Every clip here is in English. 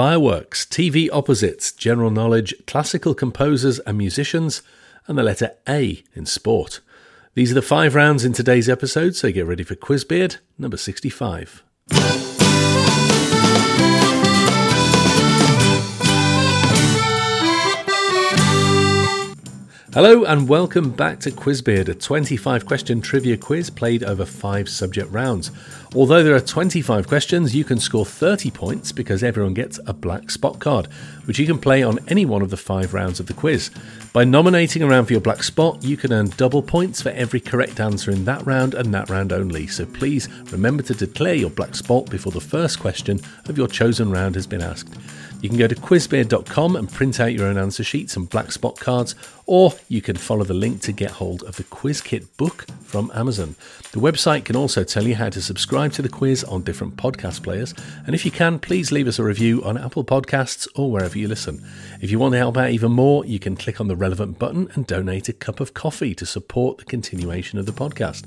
Fireworks, TV opposites, general knowledge, classical composers and musicians, and the letter A in sport. These are the five rounds in today's episode, so get ready for Quizbeard number 65. Hello and welcome back to Quizbeard, a 25 question trivia quiz played over five subject rounds. Although there are 25 questions, you can score 30 points because everyone gets a black spot card, which you can play on any one of the five rounds of the quiz. By nominating around for your black spot, you can earn double points for every correct answer in that round and that round only. So please remember to declare your black spot before the first question of your chosen round has been asked. You can go to quizbeard.com and print out your own answer sheets and black spot cards, or you can follow the link to get hold of the Quiz Kit book from Amazon. The website can also tell you how to subscribe to the quiz on different podcast players, and if you can, please leave us a review on Apple Podcasts or wherever you listen. If you want to help out even more, you can click on the relevant button and donate a cup of coffee to support the continuation of the podcast.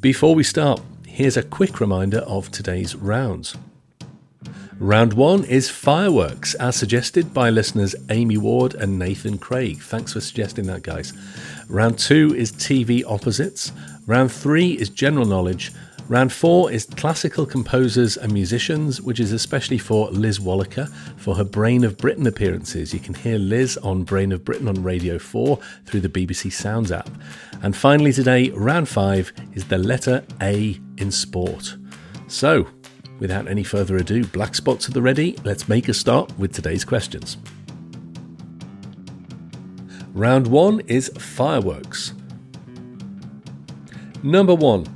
Before we start, here's a quick reminder of today's rounds. Round one is fireworks, as suggested by listeners Amy Ward and Nathan Craig. Thanks for suggesting that, guys. Round two is TV opposites. Round three is general knowledge. Round four is classical composers and musicians, which is especially for Liz Wallaker for her Brain of Britain appearances. You can hear Liz on Brain of Britain on Radio 4 through the BBC Sounds app. And finally, today, round five is the letter A in sport. So, Without any further ado, black spots at the ready, let's make a start with today's questions. Round one is fireworks. Number one.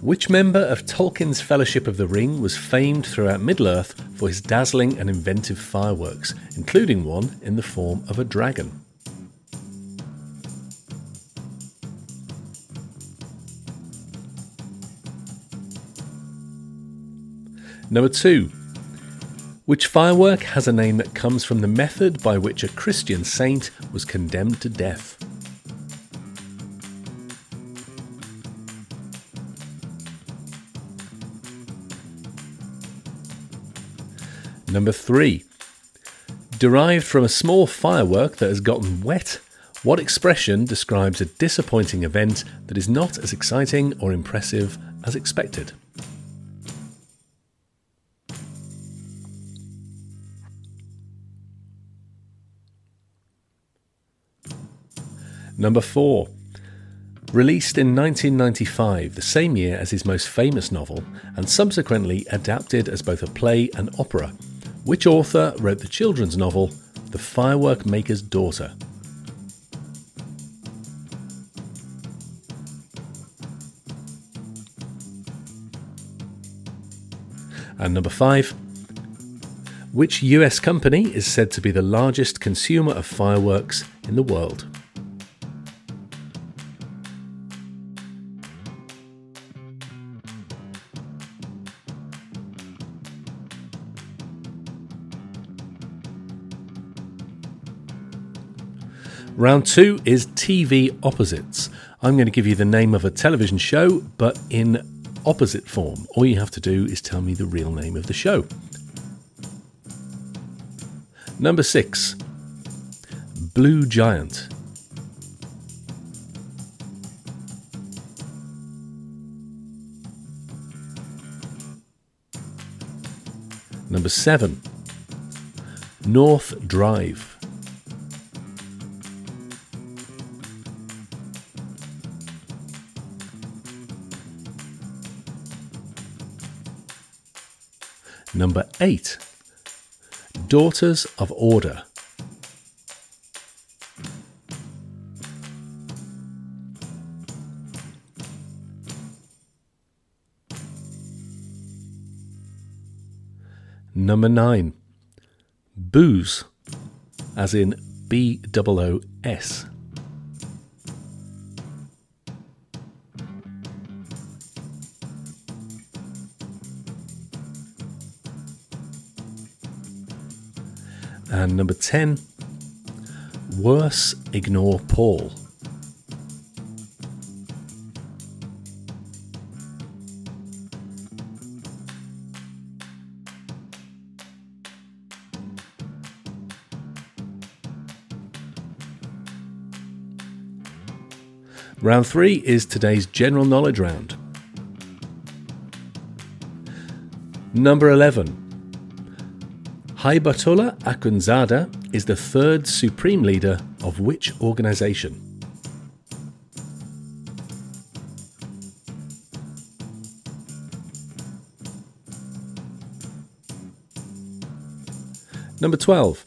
Which member of Tolkien's Fellowship of the Ring was famed throughout Middle Earth for his dazzling and inventive fireworks, including one in the form of a dragon? Number two, which firework has a name that comes from the method by which a Christian saint was condemned to death? Number three, derived from a small firework that has gotten wet, what expression describes a disappointing event that is not as exciting or impressive as expected? Number 4. Released in 1995, the same year as his most famous novel, and subsequently adapted as both a play and opera, which author wrote the children's novel The Firework Maker's Daughter? And number 5. Which US company is said to be the largest consumer of fireworks in the world? Round two is TV opposites. I'm going to give you the name of a television show, but in opposite form. All you have to do is tell me the real name of the show. Number six, Blue Giant. Number seven, North Drive. Number 8. Daughters of Order. Number 9. Booze, as in B O O S. And number 10, worse, ignore Paul. Round three is today's general knowledge round. Number 11 Haibatullah Akhundzada is the third supreme leader of which organization? Number 12.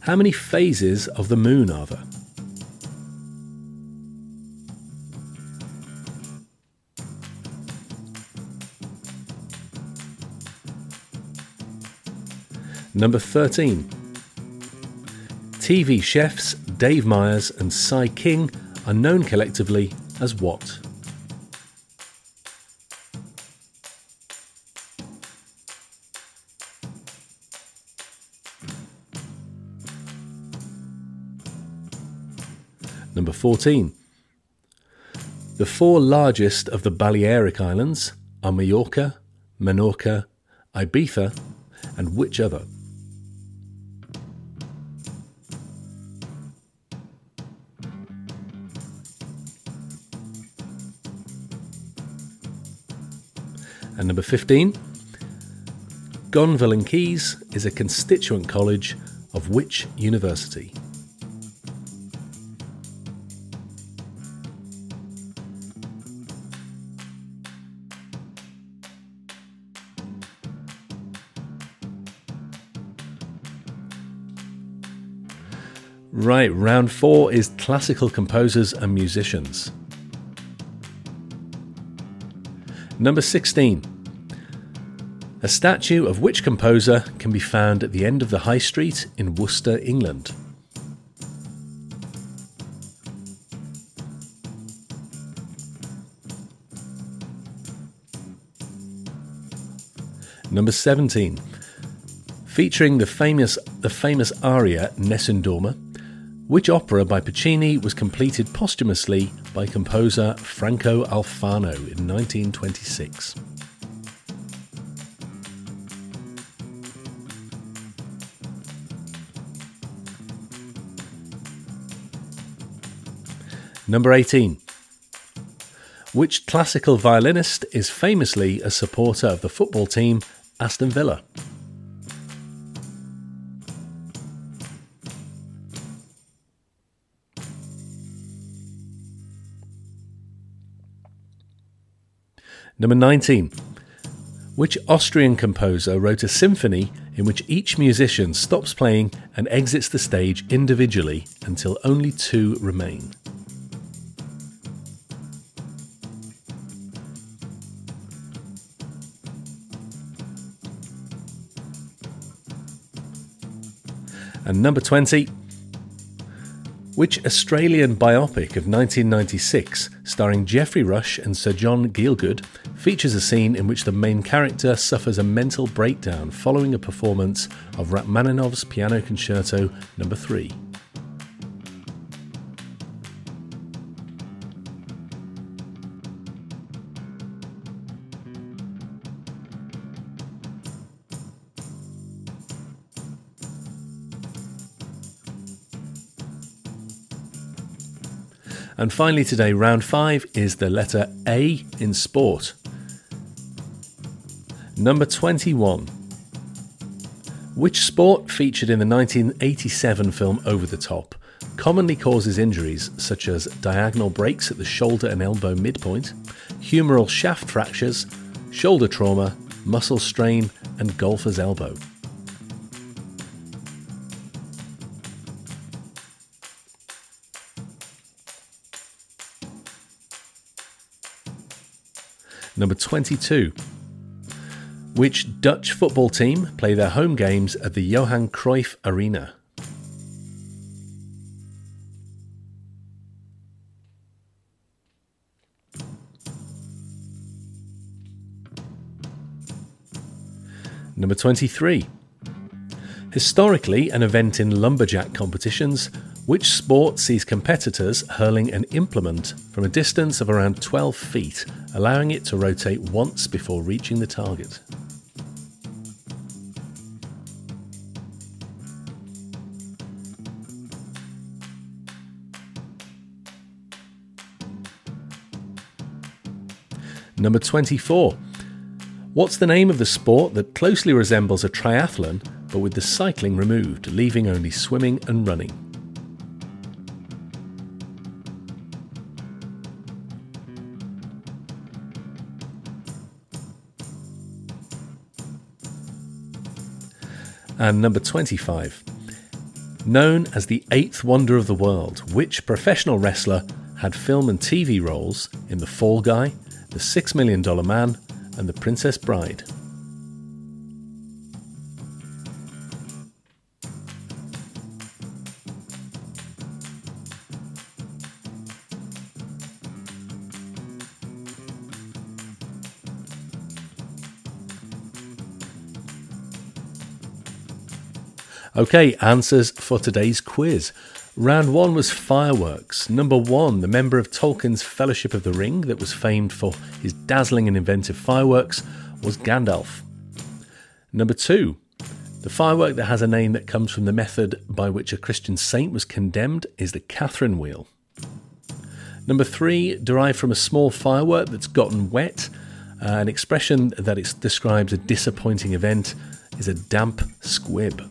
How many phases of the moon are there? Number 13. TV chefs Dave Myers and Si King are known collectively as what? Number 14. The four largest of the Balearic Islands are Majorca, Menorca, Ibiza, and which other? And number 15, Gonville and Caius is a constituent college of which university? Right, round four is classical composers and musicians. Number 16. A statue of which composer can be found at the end of the High Street in Worcester, England? Number 17. Featuring the famous the famous aria Nessun Dorma, which opera by Puccini was completed posthumously by composer Franco Alfano in 1926. Number 18. Which classical violinist is famously a supporter of the football team Aston Villa? Number 19. Which Austrian composer wrote a symphony in which each musician stops playing and exits the stage individually until only two remain? And number 20, which Australian biopic of 1996, starring Geoffrey Rush and Sir John Gielgud, features a scene in which the main character suffers a mental breakdown following a performance of Rachmaninoff's Piano Concerto No. 3? And finally, today, round five is the letter A in sport. Number 21. Which sport featured in the 1987 film Over the Top commonly causes injuries such as diagonal breaks at the shoulder and elbow midpoint, humeral shaft fractures, shoulder trauma, muscle strain, and golfer's elbow? Number 22. Which Dutch football team play their home games at the Johan Cruyff Arena? Number 23. Historically, an event in lumberjack competitions, which sport sees competitors hurling an implement from a distance of around 12 feet, allowing it to rotate once before reaching the target? Number 24. What's the name of the sport that closely resembles a triathlon but with the cycling removed, leaving only swimming and running? And number 25. Known as the eighth wonder of the world, which professional wrestler had film and TV roles in The Fall Guy, The Six Million Dollar Man, and The Princess Bride? Okay, answers for today's quiz. Round one was fireworks. Number one, the member of Tolkien's Fellowship of the Ring that was famed for his dazzling and inventive fireworks was Gandalf. Number two, the firework that has a name that comes from the method by which a Christian saint was condemned is the Catherine wheel. Number three, derived from a small firework that's gotten wet, uh, an expression that describes a disappointing event is a damp squib.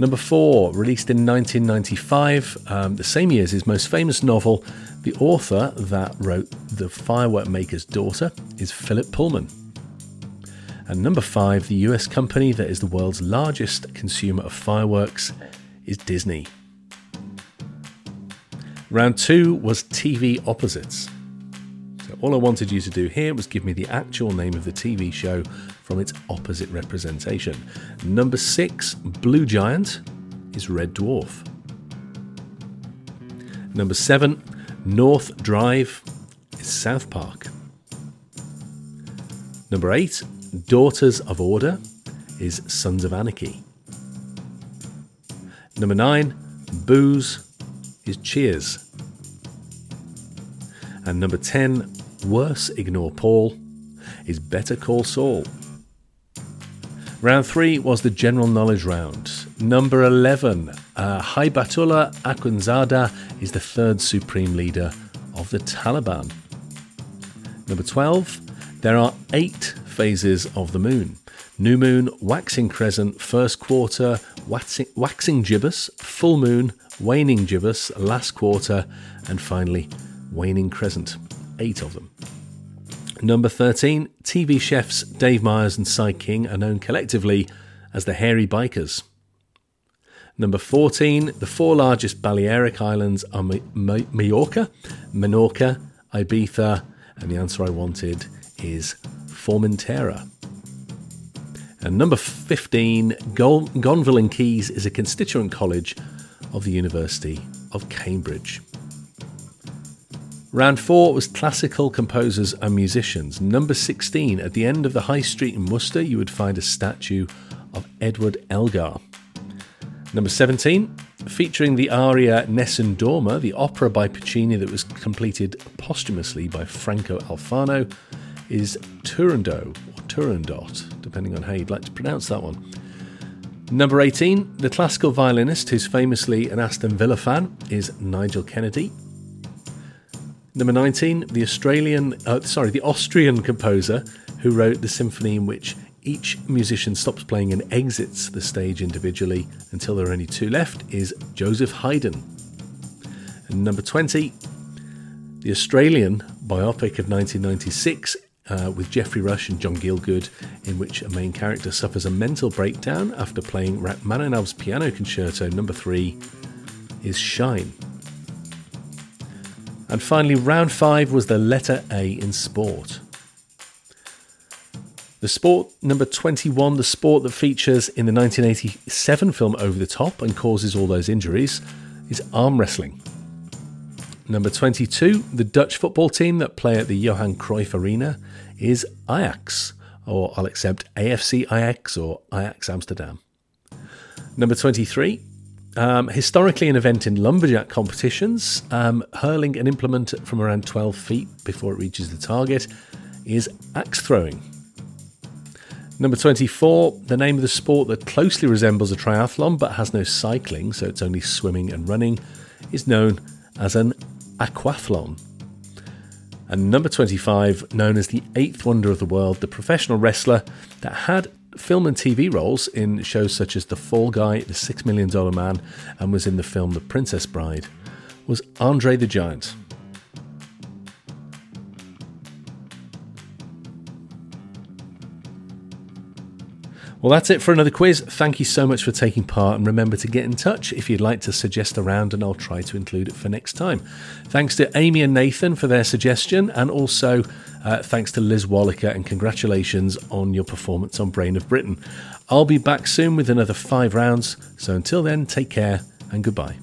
Number four, released in 1995, um, the same year as his most famous novel, the author that wrote The Firework Maker's Daughter is Philip Pullman. And number five, the US company that is the world's largest consumer of fireworks is Disney. Round two was TV opposites. So all I wanted you to do here was give me the actual name of the TV show from its opposite representation. Number six, Blue Giant, is Red Dwarf. Number seven, North Drive, is South Park. Number eight, Daughters of Order, is Sons of Anarchy. Number nine, Booze, is Cheers. And number 10, Worse Ignore Paul, is Better Call Saul. Round three was the general knowledge round. Number 11, uh, Haibatullah Akhundzada is the third supreme leader of the Taliban. Number 12, there are eight phases of the moon new moon, waxing crescent, first quarter, waxing, waxing gibbous, full moon, waning gibbous, last quarter, and finally waning crescent. Eight of them. Number 13, TV chefs Dave Myers and Si King are known collectively as the Hairy Bikers. Number 14, the four largest Balearic islands are Majorca, Menorca, Ibiza, and the answer I wanted is Formentera. And number 15, Gon- Gonville and Caius is a constituent college of the University of Cambridge. Round four was classical composers and musicians. Number 16, at the end of the High Street in Worcester, you would find a statue of Edward Elgar. Number 17, featuring the aria Nessun Dorma, the opera by Puccini that was completed posthumously by Franco Alfano, is Turandot or Turandot, depending on how you'd like to pronounce that one. Number 18, the classical violinist who's famously an Aston Villa fan is Nigel Kennedy. Number 19, the Australian, uh, sorry, the Austrian composer who wrote the symphony in which each musician stops playing and exits the stage individually until there are only two left is Joseph Haydn. And number 20, the Australian biopic of 1996 uh, with Geoffrey Rush and John Gielgud, in which a main character suffers a mental breakdown after playing Rachmaninoff's Piano Concerto number 3 is Shine. And finally, round five was the letter A in sport. The sport number 21, the sport that features in the 1987 film Over the Top and causes all those injuries, is arm wrestling. Number 22, the Dutch football team that play at the Johan Cruyff Arena is Ajax, or I'll accept AFC Ajax or Ajax Amsterdam. Number 23, um, historically, an event in lumberjack competitions, um, hurling an implement from around 12 feet before it reaches the target is axe throwing. Number 24, the name of the sport that closely resembles a triathlon but has no cycling, so it's only swimming and running, is known as an aquathlon. And number 25, known as the eighth wonder of the world, the professional wrestler that had film and TV roles in shows such as The Fall Guy, The Six Million Dollar Man, and was in the film The Princess Bride, was Andre the Giant. Well, that's it for another quiz. Thank you so much for taking part, and remember to get in touch if you'd like to suggest a round, and I'll try to include it for next time. Thanks to Amy and Nathan for their suggestion, and also uh, thanks to Liz Wallaker, and congratulations on your performance on Brain of Britain. I'll be back soon with another five rounds, so until then, take care and goodbye.